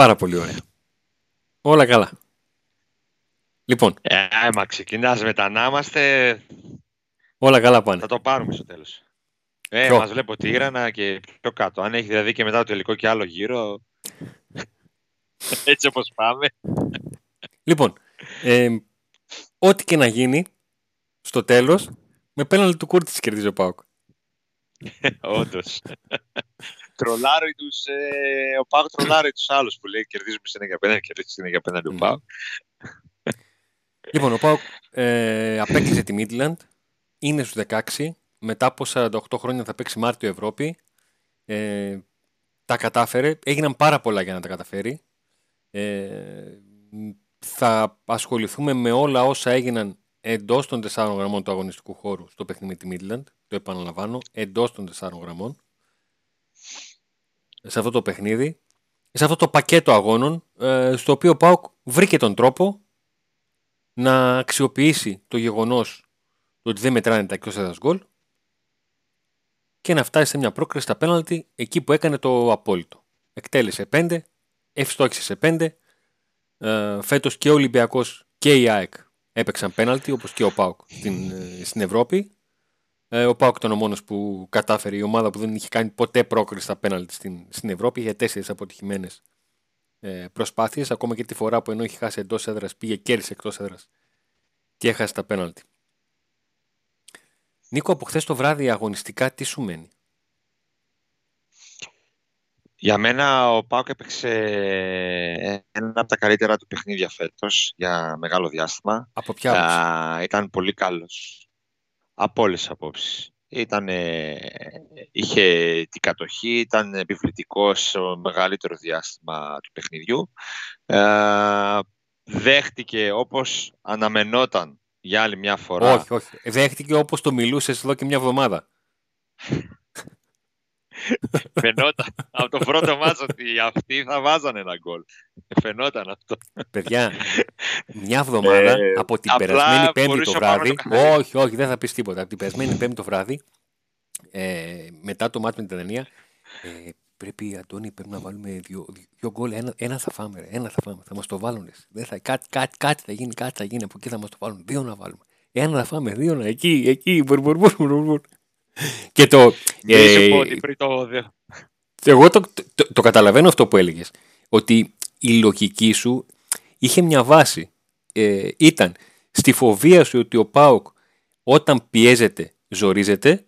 Να είμαστε. Πάρα πολύ ωραία. Όλα καλά. Λοιπόν. Ε, άμα ξεκινάς με τα να είμαστε... Όλα καλά πάνε. Θα το πάρουμε στο τέλος. Ε, Ποιο; μας βλέπω τίγρανα και πιο κάτω. Αν έχεις δηλαδή και μετά το τελικό και άλλο γύρο... Έτσι όπως πάμε. Λοιπόν, ε, ό,τι και να γίνει, στο τέλος, με πέναλτι του Κούρτης κερδίζει ο Πάουκ. Όντως. Τρολάρει τους, ε, ο Πάουκ τρολάρει τους άλλους που λέει κερδίζουμε στην για πέναντι, κερδίζουμε στην για πέναντι ο Πάουκ. Λοιπόν, ο Πάουκ ε, απέκλεισε τη Midland, είναι στους 16, μετά από 48 χρόνια θα παίξει Μάρτιο Ευρώπη, ε, τα κατάφερε, έγιναν πάρα πολλά για να τα καταφέρει. Ε, θα ασχοληθούμε με όλα όσα έγιναν εντός των 4 γραμμών του αγωνιστικού χώρου στο παιχνίδι με τη Midland. Το επαναλαμβάνω, εντός των 4 γραμμών. Σε αυτό το παιχνίδι, σε αυτό το πακέτο αγώνων, ε, στο οποίο ο Πάουκ βρήκε τον τρόπο να αξιοποιήσει το γεγονός ότι δεν μετράνε τα εκτός έδρας γκολ και να φτάσει σε μια πρόκριση στα πέναλτι εκεί που έκανε το απόλυτο. Εκτέλεσε 5, ευστόχησε σε 5. Ε, φέτος και ο Ολυμπιακός και η ΑΕΚ έπαιξαν πέναλτι όπως και ο ΠΑΟΚ στην, ε, στην Ευρώπη. Ε, ο ΠΑΟΚ ήταν ο μόνος που κατάφερε η ομάδα που δεν είχε κάνει ποτέ πρόκριση στα πέναλτι στην, στην Ευρώπη. Είχε τέσσερις αποτυχημένες ε, προσπάθειες. Ακόμα και τη φορά που ενώ είχε χάσει εντός έδρας πήγε κέρδισε εκτός έδρας και έχασε τα πέναλτι. Νίκο, από χθες το βράδυ αγωνιστικά τι σου μένει; Για μένα ο Πάουκ έπαιξε ένα από τα καλύτερα του παιχνίδια φέτος για μεγάλο διάστημα. Από ποια Ήταν πολύ καλός. Από όλες τις απόψεις. Ήταν, είχε την κατοχή, ήταν επιβλητικός στο μεγαλύτερο διάστημα του παιχνιδιού. δέχτηκε όπως αναμενόταν για άλλη μια φορά. Όχι, όχι. Δέχτηκε όπως το μιλούσες εδώ και μια εβδομάδα. Φαινόταν από το πρώτο μάτσο ότι αυτοί θα βάζανε ένα γκολ. Φαινόταν αυτό. Παιδιά, μια εβδομάδα ε, από την περασμένη Πέμπτη το βράδυ. όχι, όχι, δεν θα πεις τίποτα. Από την περασμένη Πέμπτη το βράδυ, ε, μετά το μάτσο με την Δανία, ε, πρέπει, Αντώνη, πρέπει να βάλουμε δύο, δύο γκολ. Ένα, ένα θα φάμε, ένα θα φάμε. Θα μας το βάλουν. Δεν θα, κάτι, κάτι, κάτι θα γίνει, κάτι θα γίνει. Από εκεί θα μας το βάλουν. Δύο να βάλουμε. Ένα θα φάμε, δύο να εκεί, εκεί. Μπουρ, μπουρ, μπουρ, μπουρ. Και το. Ε, πριν το. Εγώ το, το, το, καταλαβαίνω αυτό που έλεγες. Ότι η λογική σου είχε μια βάση. Ε, ήταν στη φοβία σου ότι ο Πάοκ όταν πιέζεται, ζορίζεται,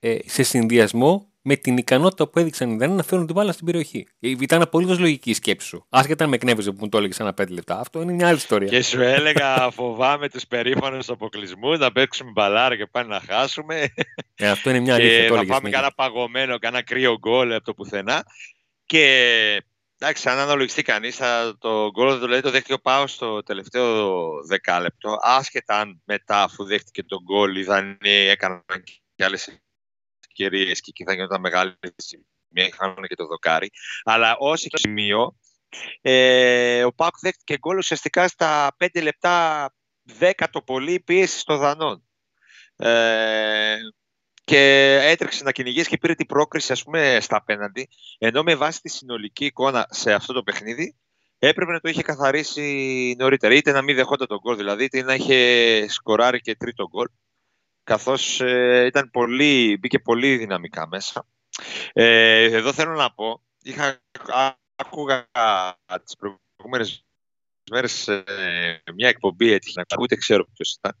ε, σε συνδυασμό με την ικανότητα που έδειξαν οι Δανείοι να φέρουν την μπάλα στην περιοχή. Ε, ήταν απολύτω λογική η σκέψη σου. Άσχετα με εκνεύριζε που μου το έλεγες ένα πέντε λεπτά. Αυτό είναι μια άλλη ιστορία. Και σου έλεγα, φοβάμαι τους περήφανους αποκλεισμού, να παίξουμε μπαλάρα και πάνε να χάσουμε. Ε, αυτό είναι μια αλήθεια. Και να πάμε κανένα παγωμένο, κανένα κρύο γκολ από το πουθενά. Και εντάξει, αν αναλογιστεί κανείς, το γκολ δηλαδή, το δέχτηκε ο Πάος στο τελευταίο δεκάλεπτο. Άσχετα αν μετά, αφού δέχτηκε τον γκολ, οι Δανείοι έκαναν και άλλες ευκαιρίες και εκεί θα γινόταν μεγάλη σημεία, είχαν και το δοκάρι. Αλλά ως σημείο, ε, ο Πάκου δέχτηκε γκολ ουσιαστικά στα 5 λεπτά 10 το πολύ πίεση των Δανών. Ε, και έτρεξε να κυνηγήσει και πήρε την πρόκριση ας πούμε στα απέναντι ενώ με βάση τη συνολική εικόνα σε αυτό το παιχνίδι έπρεπε να το είχε καθαρίσει νωρίτερα είτε να μην δεχόταν τον γκολ δηλαδή είτε να είχε σκοράρει και τρίτο γκολ καθώς ε, ήταν πολύ, μπήκε πολύ δυναμικά μέσα. Ε, εδώ θέλω να πω, είχα, άκουγα τις προηγούμενες μέρες ε, μια εκπομπή έτυχε να ούτε ξέρω ποιος ήταν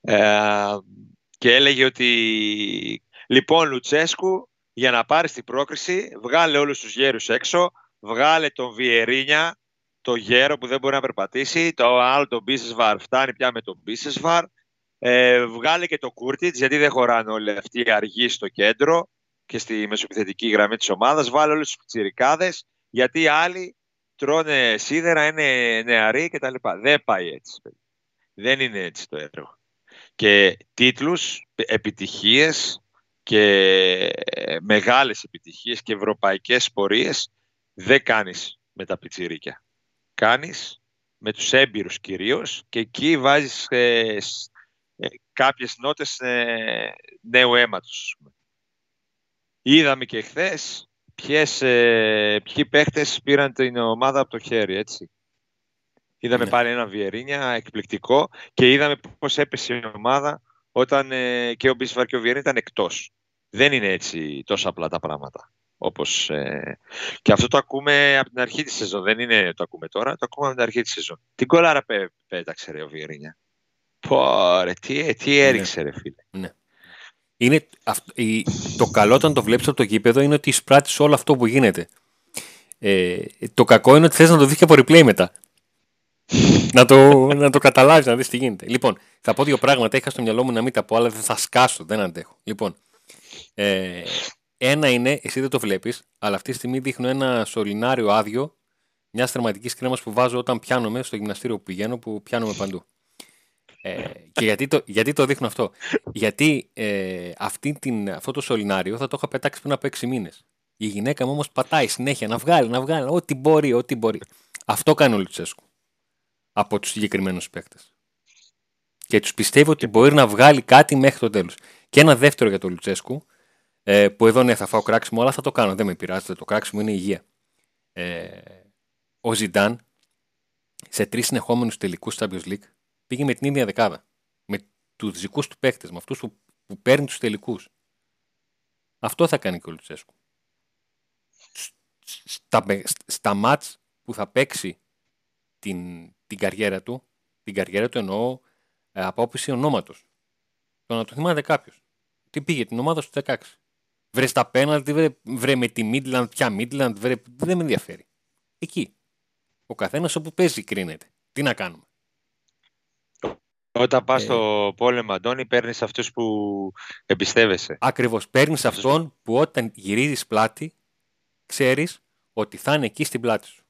ε, και έλεγε ότι λοιπόν Λουτσέσκου για να πάρεις την πρόκριση βγάλε όλους τους γέρους έξω βγάλε τον Βιερίνια το γέρο που δεν μπορεί να περπατήσει το άλλο τον Μπίσεσβαρ φτάνει πια με τον Μπίσεσβαρ ε, βγάλε και το Κούρτιτς, γιατί δεν χωράνε όλοι αυτοί οι αργοί στο κέντρο και στη μεσοπιθετική γραμμή της ομάδας. Βάλε όλους τους τσιρικάδες, γιατί οι άλλοι τρώνε σίδερα, είναι νεαροί κτλ. Δεν πάει έτσι. Δεν είναι έτσι το έργο. Και τίτλους, επιτυχίες και μεγάλες επιτυχίες και ευρωπαϊκές πορείες δεν κάνεις με τα πιτσιρίκια. Κάνεις με τους έμπειρους κυρίως και εκεί βάζεις ε, ε, κάποιες νότες ε, νέου αίματος. Είδαμε και χθες ποιες, ε, ποιοι παίχτες πήραν την ομάδα από το χέρι, έτσι. Είδαμε Ναι. πάλι ένα Βιερίνια εκπληκτικό και είδαμε πώς έπεσε η ομάδα όταν ε, και ο Μπίσβαρ και ο Βιερίνια ήταν εκτός. Δεν είναι έτσι τόσο απλά τα πράγματα. Όπως, ε, και αυτό το ακούμε από την αρχή της σεζόν. Δεν είναι το ακούμε τώρα, το ακούμε από την αρχή της σεζόν. Τι κολλάρα πέ, πέταξε ρε ο Βιερίνια. Πω ρε, τι, τι έριξε ρε φίλε. Είναι, αυ- η- το καλό όταν το βλέπεις από το γήπεδο είναι ότι εισπράττεις όλο αυτό που γίνεται. Ε, το κακό είναι ότι θες να το δεις και από replay μετά. να, το, να το καταλάβεις, να δεις τι γίνεται. Λοιπόν, θα πω δύο πράγματα. Είχα στο μυαλό μου να μην τα πω, αλλά δεν θα σκάσω, δεν αντέχω. Λοιπόν, ε, ένα είναι, εσύ δεν το βλέπεις, αλλά αυτή τη στιγμή δείχνω ένα σωληνάριο άδειο μιας θερματικής κρέμας που βάζω όταν πιάνομαι στο γυμναστήριο που πηγαίνω, που πιάνομαι παντού. Ε, και γιατί το, γιατί το δείχνω αυτό; Γιατί ε, αυτή την, αυτό το σωληνάριο θα το είχα πετάξει πριν από 6 μήνες. Η γυναίκα μου όμως πατάει συνέχεια να βγάλει, να βγάλει, ό,τι μπορεί, ό,τι μπορεί. Αυτό κάνει ο Λουτσέσκου από τους συγκεκριμένους παίκτες. Και τους πιστεύω ότι μπορεί να βγάλει κάτι μέχρι το τέλος. Και ένα δεύτερο για τον Λουτσέσκου, ε, που εδώ ναι, θα φάω κράξιμο, αλλά θα το κάνω. Δεν με πειράζει, το κράξιμο είναι υγεία. Ε, ο Ζιντάν σε τρεις συνεχόμενους τελικούς Champions League πήγε με την ίδια δεκάδα. Με τους δικούς του παίκτες, με αυτούς που, που παίρνει τους τελικούς. Αυτό θα κάνει και ο Λουτσέσκου. Στα, στα μάτς που θα παίξει την, την καριέρα του, την καριέρα του εννοώ ε, απόψη ονόματος. Το να το θυμάται κάποιος. Τι πήγε την ομάδα του 16. Βρε στα πέναλτι, βρε, βρε με τη Midland, ποια Midland, βρε, δεν με ενδιαφέρει. Εκεί. Ο καθένας όπου παίζει κρίνεται. Τι να κάνουμε. Όταν πας Ε. στο πόλεμο, Αντώνη, παίρνεις αυτούς που εμπιστεύεσαι. Ακριβώς. Παίρνεις αυτόν που όταν γυρίζεις πλάτη, ξέρεις ότι θα είναι εκεί στην πλάτη σου.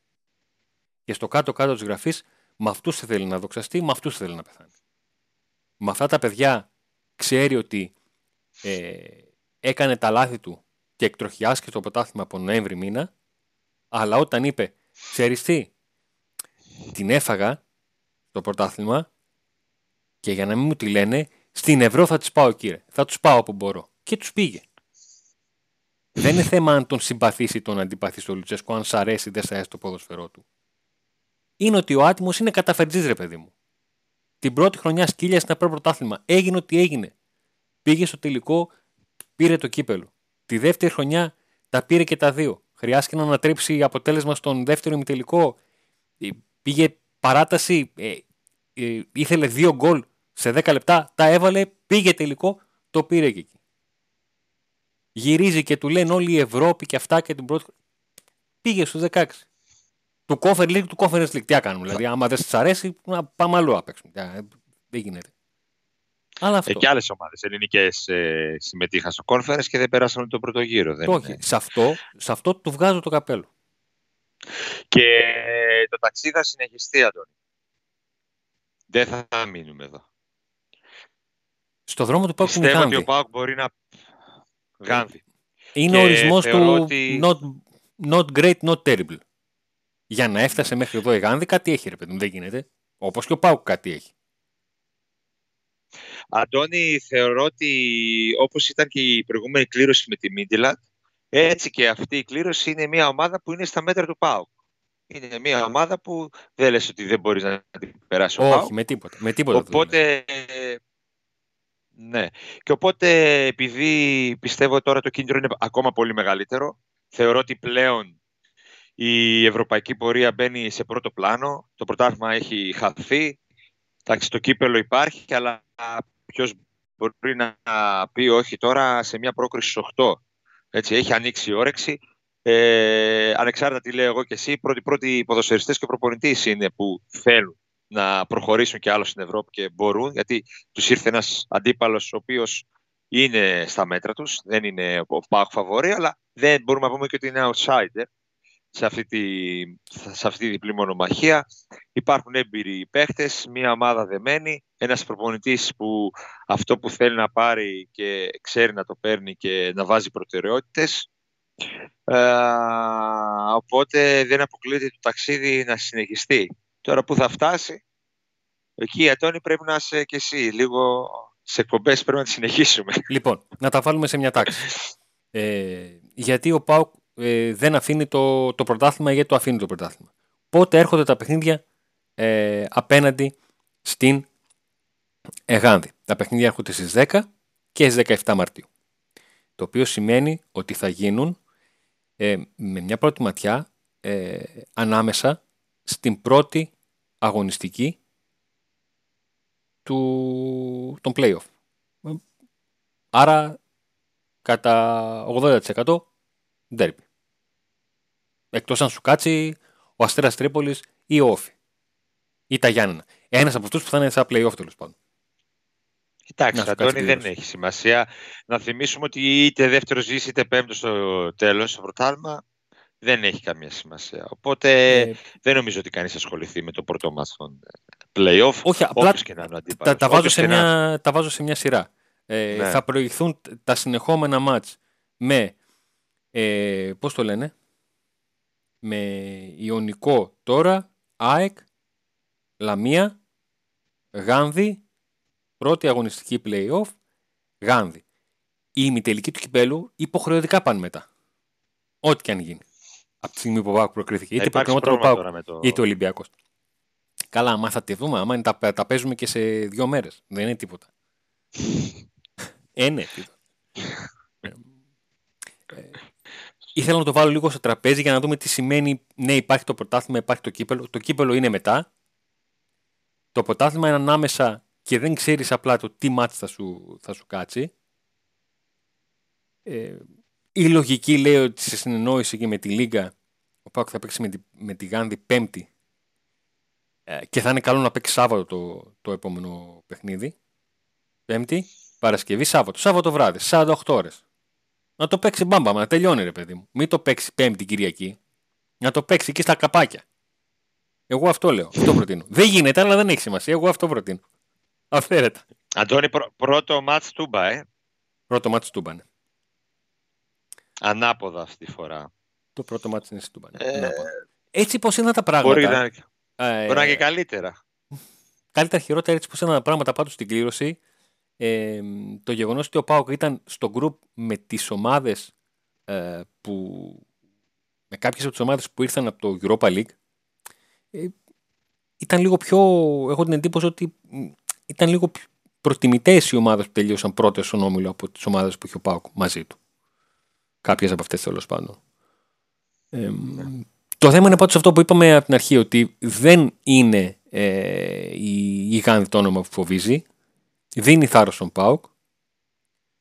Και στο κάτω-κάτω της γραφής, με αυτούς θέλει να δοξαστεί, με αυτούς θέλει να πεθάνει. Με αυτά τα παιδιά ξέρει ότι ε, έκανε τα λάθη του και εκτροχιάστηκε το πρωτάθλημα από Νοέμβρη μήνα, αλλά όταν είπε, ξέρεις τι, την έφαγα το πρωτάθλημα και για να μην μου τη λένε, στην Ευρώ θα τις πάω κύριε, θα τους πάω όπου μπορώ. Και τους πήγε. Δεν είναι θέμα αν τον συμπαθήσει ή τον αντιπαθήσει το Λουτσέσκο, αν σ' αρέσει ή δεν σ' αρέσει το ποδοσφαιρό του. Είναι ότι ο άτιμος είναι καταφερτζής ρε παιδί μου. Την πρώτη χρονιά σκύλιασε ένα πρώτο πρωτάθλημα. Έγινε ό,τι έγινε. Πήγε στο τελικό, πήρε το κύπελο. Τη δεύτερη χρονιά τα πήρε και τα δύο. Χρειάστηκε να ανατρέψει αποτέλεσμα στον δεύτερο ημιτελικό. Ε, Πήγε παράταση, ε, ε, ήθελε δύο γκολ σε 10 λεπτά, τα έβαλε, πήγε τελικό, το πήρε και εκεί. Γυρίζει και του λένε όλη η Ευρώπη και αυτά και την πρώτη. Πήγε στους 16. Του Conference League, του Conference League. Τι να κάνουμε, δηλαδή, άμα δεν σας αρέσει, να πάμε αλλού να παίξουμε. Ε, Δεν γίνεται. Αλλά αυτό. Ε, και άλλες ομάδες ελληνικές ε, συμμετείχαν στο conference και δεν περάσαν τον πρώτο γύρο. Δεν Το όχι. είναι. Σε αυτό, σε αυτό του βγάζω το καπέλο. Και το ταξίδι θα συνεχιστεί, Αντώνη. Δεν θα μείνουμε εδώ. Στο δρόμο του Πάουκ είναι Πιστεύω ότι Γάνδη. ο Πάουκ μπορεί να γάνδει. Είναι και ο ορισμός θεωρώ του ότι- not, not great, not terrible. Για να έφτασε μέχρι εδώ η Γάνδη, κάτι έχει ρε παιδί μου, δεν γίνεται. Όπως και ο Πάουκ κάτι έχει. Αντώνη, θεωρώ ότι όπως ήταν και η προηγούμενη κλήρωση με τη Μίντιλαντ, έτσι και αυτή η κλήρωση είναι μια ομάδα που είναι στα μέτρα του ΠΑΟΚ. Είναι μια ομάδα που δεν λες ότι δεν μπορείς να την περάσει ο ΠΑΟΚ. Όχι, με τίποτα. Με τίποτα δεν το λέω. Οπότε, ναι. Και οπότε, επειδή πιστεύω τώρα το κίνητρο είναι ακόμα πολύ μεγαλύτερο, θεωρώ ότι πλέον η ευρωπαϊκή πορεία μπαίνει σε πρώτο πλάνο. Το πρωτάθλημα έχει χαθεί. Εντάξει, το κύπελο υπάρχει, αλλά ποιος μπορεί να πει όχι τώρα σε μια πρόκριση στους 8. Έτσι, έχει ανοίξει η όρεξη. Ε, ανεξάρτητα τι λέω εγώ και εσύ, πρώτοι πρώτοι ποδοσφαιριστές και προπονητής είναι που θέλουν να προχωρήσουν και άλλο στην Ευρώπη και μπορούν, γιατί τους ήρθε ένας αντίπαλος ο οποίος είναι στα μέτρα τους, δεν είναι ο Πάκ φαβορή, αλλά δεν μπορούμε να πούμε και ότι είναι outsider σε αυτή τη, σε αυτή τη διπλή μονομαχία. Υπάρχουν έμπειροι παίχτες, μια ομάδα δεμένη, ένας προπονητής που αυτό που θέλει να πάρει και ξέρει να το παίρνει και να βάζει προτεραιότητες. Ε, οπότε δεν αποκλείεται το ταξίδι να συνεχιστεί. Τώρα που θα φτάσει, εκεί Αντώνη πρέπει να είσαι και εσύ. Λίγο σε εκπομπές πρέπει να τις συνεχίσουμε. Λοιπόν, να τα βάλουμε σε μια τάξη. Ε, γιατί ο Πάουκ ε, δεν αφήνει το, το πρωτάθλημα γιατί το αφήνει το πρωτάθλημα; Πότε έρχονται τα παιχνίδια ε, απέναντι στην Εγάνδη; Τα παιχνίδια έρχονται στις 10 και στις 17 Μαρτίου. Το οποίο σημαίνει ότι θα γίνουν ε, με μια πρώτη ματιά ε, ανάμεσα στην πρώτη αγωνιστική του, των play Άρα κατά 80% ντέρμπι. Εκτός αν σου κάτσει ο Αστέρας Τρίπολης ή ο Όφη. Ή τα Γιάννενα. Ένας από αυτούς που θα είναι στα play-off τέλος πάντων. Εντάξει, Αντώνη, δεν έχει σημασία. Να θυμίσουμε ότι είτε δεύτερος ζήσει είτε πέμπτος στο τέλος, στο πρωτάθλημα, δεν έχει καμία σημασία. Οπότε ε, δεν νομίζω ότι κανείς ασχοληθεί με το πρώτο μας των ε, playoff. Όχι, απλά και να τα, τα, βάζω σε μια, τα βάζω σε μια σειρά. Ε, ναι. Θα προηγηθούν τα συνεχόμενα μάτς με, ε, πώς το λένε, με Ιωνικό τώρα, ΑΕΚ, Λαμία, Γάνδη, πρώτη αγωνιστική play-off, Γάνδη. Η ημιτελική του κυπέλου υποχρεωτικά πάνε μετά. Ό,τι και αν γίνει. Από τη στιγμή που ο Πάουκ προκρίθηκε. Είτε προκριματικό Πάουκ, το... είτε Ολυμπιακός. Καλά, άμα θα τη δούμε, άμα τα, τα παίζουμε και σε δύο μέρες. Δεν είναι τίποτα. ε, ναι, τίποτα. ε, ήθελα να το βάλω λίγο στο τραπέζι για να δούμε τι σημαίνει. Ναι, υπάρχει το πρωτάθλημα, υπάρχει το κύπελο. Το κύπελο είναι μετά. Το πρωτάθλημα είναι ανάμεσα και δεν ξέρεις απλά το τι μάτς θα σου, θα σου κάτσει. Ε, η λογική λέει ότι σε συνεννόηση και με τη Λίγκα ο Πάκο θα παίξει με τη, με τη Γάνδη Πέμπτη ε, και θα είναι καλό να παίξει Σάββατο το, το επόμενο παιχνίδι. Πέμπτη, Παρασκευή, Σάββατο. Σάββατο βράδυ, 48 ώρες. Να το παίξει μπάμπα, να τελειώνει ρε παιδί μου. Μην το παίξει Πέμπτη Κυριακή. Να το παίξει εκεί στα καπάκια. Εγώ αυτό λέω. Αυτό προτείνω. δεν γίνεται, αλλά δεν έχει σημασία. Εγώ αυτό προτείνω. Αφαίρετα. Αντώνη, πρώτο μάτς Τούμπα, ε. Πρώτο μάτς Τούμπα, ναι. Ανάποδα αυτή τη φορά. Το πρώτο μάτς είναι στην Τούμπα, ναι. Ε... Έτσι πως είναι τα πράγματα. Μπορεί να, ε... μπορεί να και καλύτερα. Καλύτερα χειρότερα έτσι πως είναι τα πράγματα πάντως στην κλήρωση. Ε, το γεγονός ότι ο Πάοκ ήταν στο γκρουπ με τις ομάδες ε, που με κάποιες από τις ομάδες που ήρθαν από το Europa League ε, ήταν λίγο πιο, έχω την εντύπωση ότι ήταν λίγο προτιμητές οι ομάδες που τελείωσαν πρώτες στον όμιλο από τις ομάδες που είχε ο Πάουκ μαζί του. Κάποιες από αυτές τέλο πάντων. Ε, το θέμα είναι πάντως αυτό που είπαμε από την αρχή, ότι δεν είναι ε, η, η Γάνδη το όνομα που φοβίζει. Δίνει θάρρος στον Πάουκ.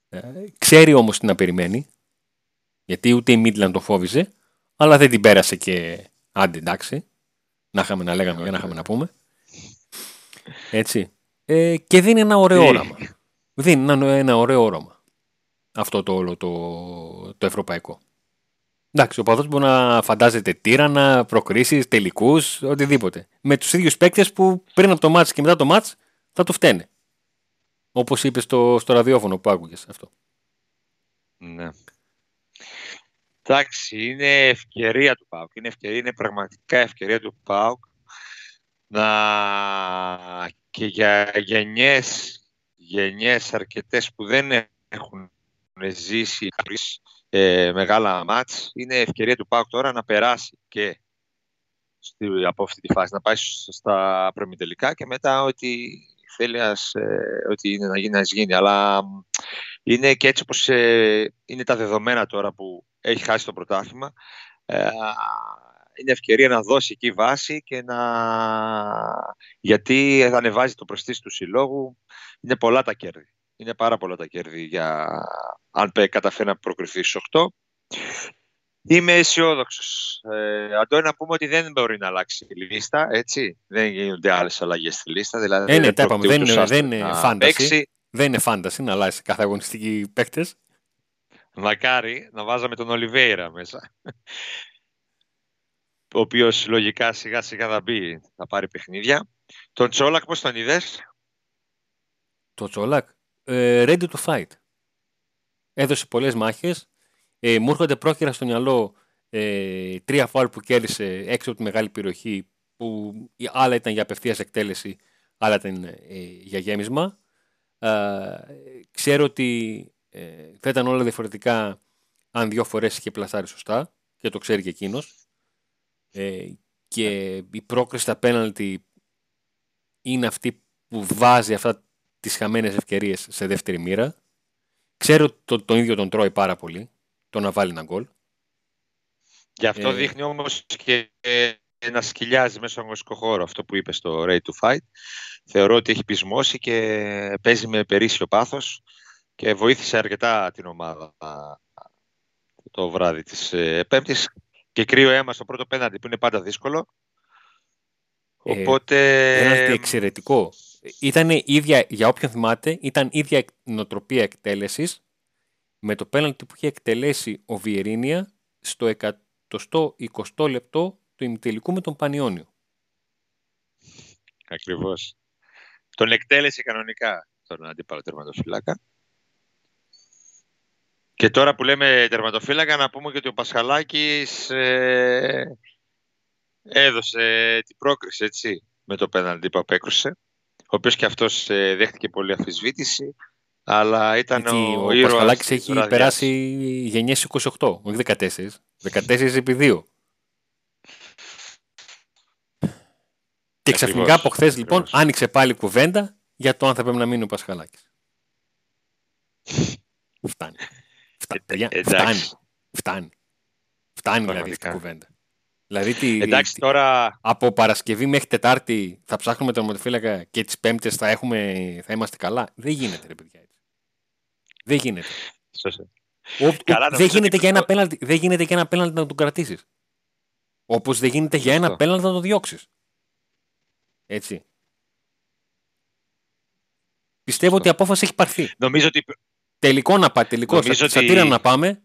Ε, ξέρει όμως τι να περιμένει. Γιατί ούτε η Μίτλαν το φόβιζε, αλλά δεν την πέρασε και άντε εντάξει. Να είχαμε να λέγαμε και να είχαμε να πούμε. Έτσι. Ε, και δίνει ένα ωραίο όραμα. Δίνει ένα, ένα ωραίο όραμα. Αυτό το όλο το, το ευρωπαϊκό. Εντάξει, ο παδός μπορεί να φαντάζεται τύρανα, προκρίσεις, τελικούς, οτιδήποτε. Με τους ίδιους παίκτες που πριν από το μάτς και μετά το μάτς θα του φταίνε. Όπως είπες στο, στο ραδιόφωνο που άκουγες αυτό. Ναι. Εντάξει, είναι ευκαιρία του ΠΑΟΚ. Είναι, ευκαιρία, είναι πραγματικά ευκαιρία του ΠΑΟΚ να και για γενιές, γενιές αρκετές που δεν έχουν ζήσει ε, μεγάλα μάτς, είναι ευκαιρία του ΠΑΟΚ τώρα να περάσει και στη, από αυτή τη φάση, να πάει στα προμητελικά και μετά ότι θέλει ε, ότι είναι να γίνει, να γίνει. Αλλά είναι και έτσι όπως ε, είναι τα δεδομένα τώρα που έχει χάσει το πρωτάθλημα. Ε, είναι ευκαιρία να δώσει εκεί βάση και να... γιατί θα ανεβάζει το προστίς του συλλόγου. Είναι πολλά τα κέρδη. Είναι πάρα πολλά τα κέρδη για αν καταφέρει να προκριθείς στους 8. Είμαι αισιόδοξος. Ε, Αντώνη, να πούμε ότι δεν μπορεί να αλλάξει η λίστα, έτσι. Δεν γίνονται άλλες αλλαγές στη λίστα. Δηλαδή, ε, ναι, δεν, δεν, είναι, δεν είναι φάνταση. Δεν είναι φάνταση να αλλάξει κάθε αγωνιστική παίκτες. Μακάρι να βάζαμε τον Ολιβέηρα μέσα ο οποίος λογικά σιγά σιγά θα μπει, θα πάρει παιχνίδια. Τον Τσόλακ πώς τον είδες; Το Τσόλακ, ε, ready to fight. Έδωσε πολλές μάχες. Ε, μου έρχονται πρόχειρα στο μυαλό ε, τρία φάουλ που κέρδισε έξω από τη μεγάλη περιοχή που άλλα ήταν για απευθείας εκτέλεση, άλλα ήταν ε, για γέμισμα. ξέρω ότι θα ήταν όλα διαφορετικά αν δύο φορές είχε πλασάρει σωστά και το ξέρει και εκείνος. Ε, και η πρόκριση στα πέναλτι είναι αυτή που βάζει αυτά τις χαμένες ευκαιρίες σε δεύτερη μοίρα. Ξέρω ότι τον ίδιο τον τρώει πάρα πολύ το να βάλει ένα γκολ. Γι' αυτό ε... δείχνει όμως και να σκυλιάζει μέσα στον αγωνιστικό χώρο αυτό που είπες στο Ray to Fight. Θεωρώ ότι έχει πεισμώσει και παίζει με περίσσιο πάθος και βοήθησε αρκετά την ομάδα το βράδυ της ε, Πέμπτης και κρύο αίμα στο πρώτο πέναντι που είναι πάντα δύσκολο. Ε, Οπότε... Πέναντι εξαιρετικό. Ήταν ίδια, για όποιον θυμάται, ήταν ίδια νοοτροπία εκτέλεσης με το πέναντι που είχε εκτελέσει ο Βιερίνια στο 120 λεπτό του ημιτελικού με τον Πανιόνιο. Ακριβώς. Τον εκτέλεσε κανονικά τον αντίπαλο τερματοφυλάκα. Και τώρα που λέμε τερματοφύλακα να πούμε και ότι ο Πασχαλάκης ε, έδωσε την πρόκριση έτσι, με το πέναλτι που απέκρουσε. Ο οποίος και αυτός ε, δέχτηκε πολύ αφισβήτηση. Αλλά ήταν ο, ο, ο Πασχαλάκης έχει περάσει γενιές 28, όχι 14. 14 επί 2. Και ξαφνικά από χθες λοιπόν άνοιξε πάλι κουβέντα για το αν θα πρέπει να μείνει ο Πασχαλάκης. Φτάνει. Φτάνει. Ε, φτάνει. Φτάνει. Φτάνει δηλαδή αυτή η κουβέντα. Δηλαδή τη, Εντάξει, τώρα... από Παρασκευή μέχρι Τετάρτη θα ψάχνουμε τον μοτοφύλακα και τις Πέμπτες θα, έχουμε, θα είμαστε καλά. Δεν γίνεται, ρε παιδιά. Έτσι. Δεν γίνεται. Ο, καλά, δεν, γίνεται και ένα πέναλτι, δεν γίνεται και ένα πέναλτι να τον κρατήσεις. Όπως δεν γίνεται για ένα πέναλτι να το διώξεις. Έτσι. Πιστεύω ότι η απόφαση έχει πάρθει. Νομίζω ότι... Τελικό να πάει, τελικό. Στα, ότι... να πάμε,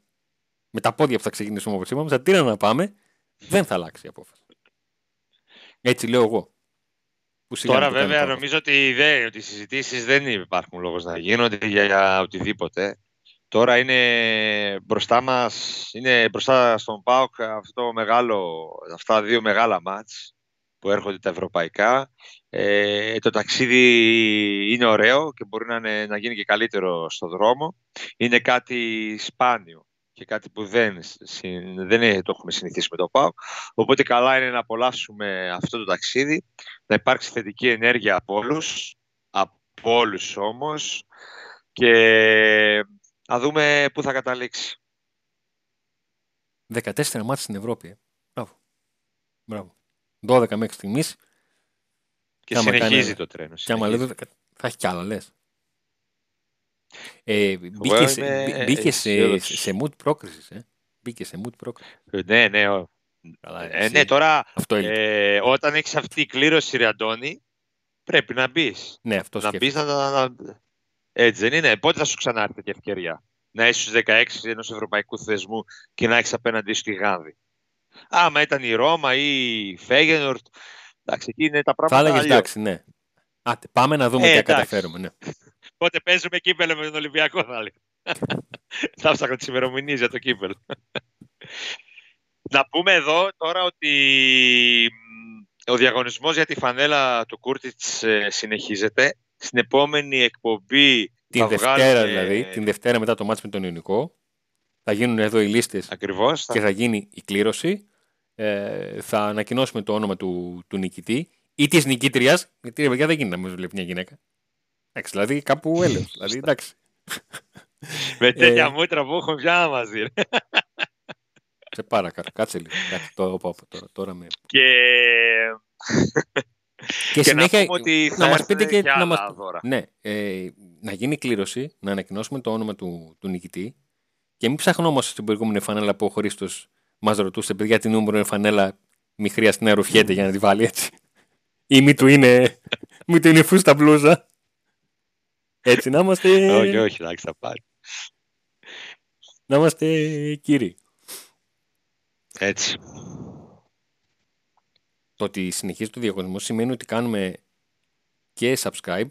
με τα πόδια που θα ξεκινήσουμε όπως είπαμε, στα τύρα να πάμε, δεν θα αλλάξει η απόφαση. Έτσι λέω εγώ. Που Τώρα βέβαια νομίζω ότι, δεν, ότι οι συζητήσεις δεν υπάρχουν λόγος να γίνονται για, για οτιδήποτε. Τώρα είναι μπροστά μας, είναι μπροστά στον ΠΑΟΚ αυτό μεγάλο, αυτά δύο μεγάλα μάτς που έρχονται τα ευρωπαϊκά. Ε, το ταξίδι είναι ωραίο και μπορεί να, να γίνει και καλύτερο στο δρόμο. Είναι κάτι σπάνιο και κάτι που δεν, δεν το έχουμε συνηθίσει με το ΠΑΟ. Οπότε καλά είναι να απολαύσουμε αυτό το ταξίδι, να υπάρξει θετική ενέργεια από όλους, από όλους όμως και να δούμε πού θα καταλήξει. 14 μάτια στην Ευρώπη. Ε. Μπράβο. Μπράβο. 12 μέχρι στιγμής. Και, και συνεχίζει το τρένο. Και άμα λέει, θα έχει κι άλλα, λες. Ε, μπήκε, σε, μπήκε σε, σε mood πρόκρισης. Ε. Μπήκε σε mood πρόκρισης. Ε, ναι, ναι. Ο... Καλά, ε, ναι, τώρα αυτό ε, όταν έχεις αυτή η κλήρωση, Ριαντώνη, πρέπει να μπεις. Ναι, αυτό να μπεις να, να, Έτσι δεν είναι. Πότε θα σου ξανάρθει η ευκαιρία; Να είσαι στους 16 ενός ευρωπαϊκού θεσμού και να έχεις απέναντι στη Γάνδη. Άμα ήταν η Ρώμα ή η Φέγενορτ, εντάξει, εκεί είναι τα πράγματα. Θα έλεγες εντάξει, ναι. Άτε, πάμε να δούμε ε, τι καταφέρουμε. Ναι. Πότε παίζουμε κύπελο με τον Ολυμπιακό, θα έλεγα. θα ψάχνω τις ημερομηνίες για το κύπελο. να πούμε εδώ τώρα ότι ο διαγωνισμός για τη φανέλα του Κούρτιτς ε, συνεχίζεται. Στην επόμενη εκπομπή την Δευτέρα δηλαδή, την Δευτέρα μετά το μάτς με τον Ιωνικό θα γίνουν εδώ οι λίστες και θα γίνει η κλήρωση. Ε, θα ανακοινώσουμε το όνομα του, του νικητή ή της νικήτριας. Γιατί ρε παιδιά δεν γίνεται να μην βλέπει μια γυναίκα. Εντάξει, δηλαδή κάπου έλεγε. δηλαδή εντάξει. Με τέτοια ε, μούτρα που έχουμε πια μαζί. Σε παρακαλώ, κάτσε λίγο. Κάτσε, το τώρα, τώρα με... Και... Και, συνέχεια να, να μας πείτε και, να μας... Ναι, ε, να γίνει κλήρωση, να ανακοινώσουμε το όνομα του, του νικητή και μην ψαχνόμαστε στην προηγούμενη φανέλα που ο Χρήστος μας ρωτούσε, παιδιά, την νούμερο φανέλα; Μη χρειάζεται να ρουφιέται για να τη βάλει έτσι. Ή μη του είναι, μη του είναι φούστα μπλούζα. Έτσι να είμαστε. όχι, όχι, εντάξει, θα πάρει. Να είμαστε κύριοι. Έτσι. Το ότι συνεχίζει το διαγωνισμό σημαίνει ότι κάνουμε και subscribe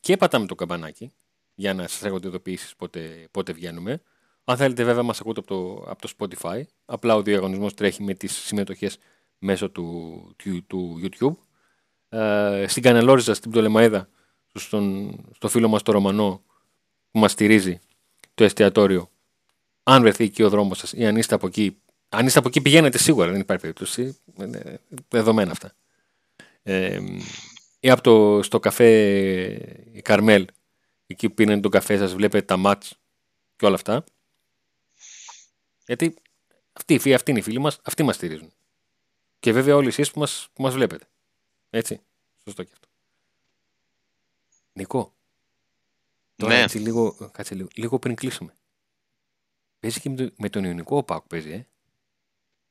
και πατάμε το καμπανάκι για να σας έχετε ειδοποιήσεις πότε, πότε βγαίνουμε. Αν θέλετε βέβαια μας ακούτε από το, από το Spotify. Απλά ο διαγωνισμός τρέχει με τις συμμετοχές μέσω του, του, YouTube. Ε, στην Κανελόριζα, στην Πτολεμαίδα, στον, στο φίλο μας το Ρωμανό που μας στηρίζει το εστιατόριο. Αν βρεθεί εκεί ο δρόμος σας ή αν είστε από εκεί Αν είστε από εκεί πηγαίνετε σίγουρα, δεν υπάρχει περίπτωση. Είναι δεδομένα αυτά. Ε, ή από το, στο καφέ η Καρμέλ, εκεί που πίνετε τον καφέ σας, βλέπετε τα μάτς και όλα αυτά. Γιατί αυτοί, αυτοί είναι οι φίλοι μας, αυτοί μας στηρίζουν. Και βέβαια όλοι εσείς που μας, που μας βλέπετε. Έτσι. Σωστό και αυτό. Νικό. Τώρα Ναι. έτσι λίγο, κάτσε λίγο, λίγο πριν κλείσουμε. Παίζει και με, το- με τον Ιωνικό ο Πάουκ παίζει, ε.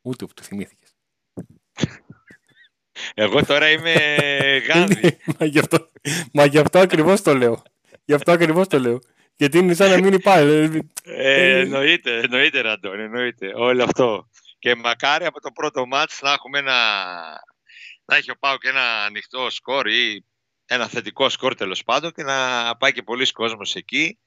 Ούτε που το θυμήθηκες. Εγώ τώρα είμαι γάνδι. μα, γι αυτό, μα γι' αυτό ακριβώς το λέω. Γι' αυτό ακριβώς το λέω. Γιατί είναι σαν να μην υπάρχει. δηλαδή, Ε, εννοείται, εννοείται, ρε Αντώνη, εννοείται. Όλο αυτό. Και μακάρι από το πρώτο μάτς να έχουμε ένα... Να έχει ο Πάουκ ένα ανοιχτό σκορ ή ένα θετικό σκορ τέλος πάντων και να πάει και πολλοί κόσμος εκεί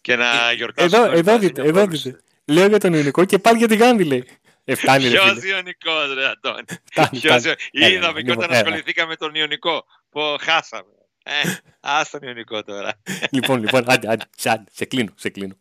και να γιορτάσουν. Εδώ, όλοι εδώ μαζί δείτε, μια εδώ πρόκληση. δείτε. Λέω για τον Ιωνικό και πάλι για την Γάνδη λέει. Ε, φτάνει ρε Ποιος φίλε. Ιωνικός ρε Αντώνη; Φτάνει, Ποιος... φτάνει. Έλα, Είδαμε και λοιπόν, όταν έλα. ασχοληθήκαμε με τον Ιωνικό που χάσαμε. Ε, ας τον Ιωνικό τώρα. λοιπόν, λοιπόν, άντε, άντε, σε, άντε, σε κλείνω, σε κλείνω.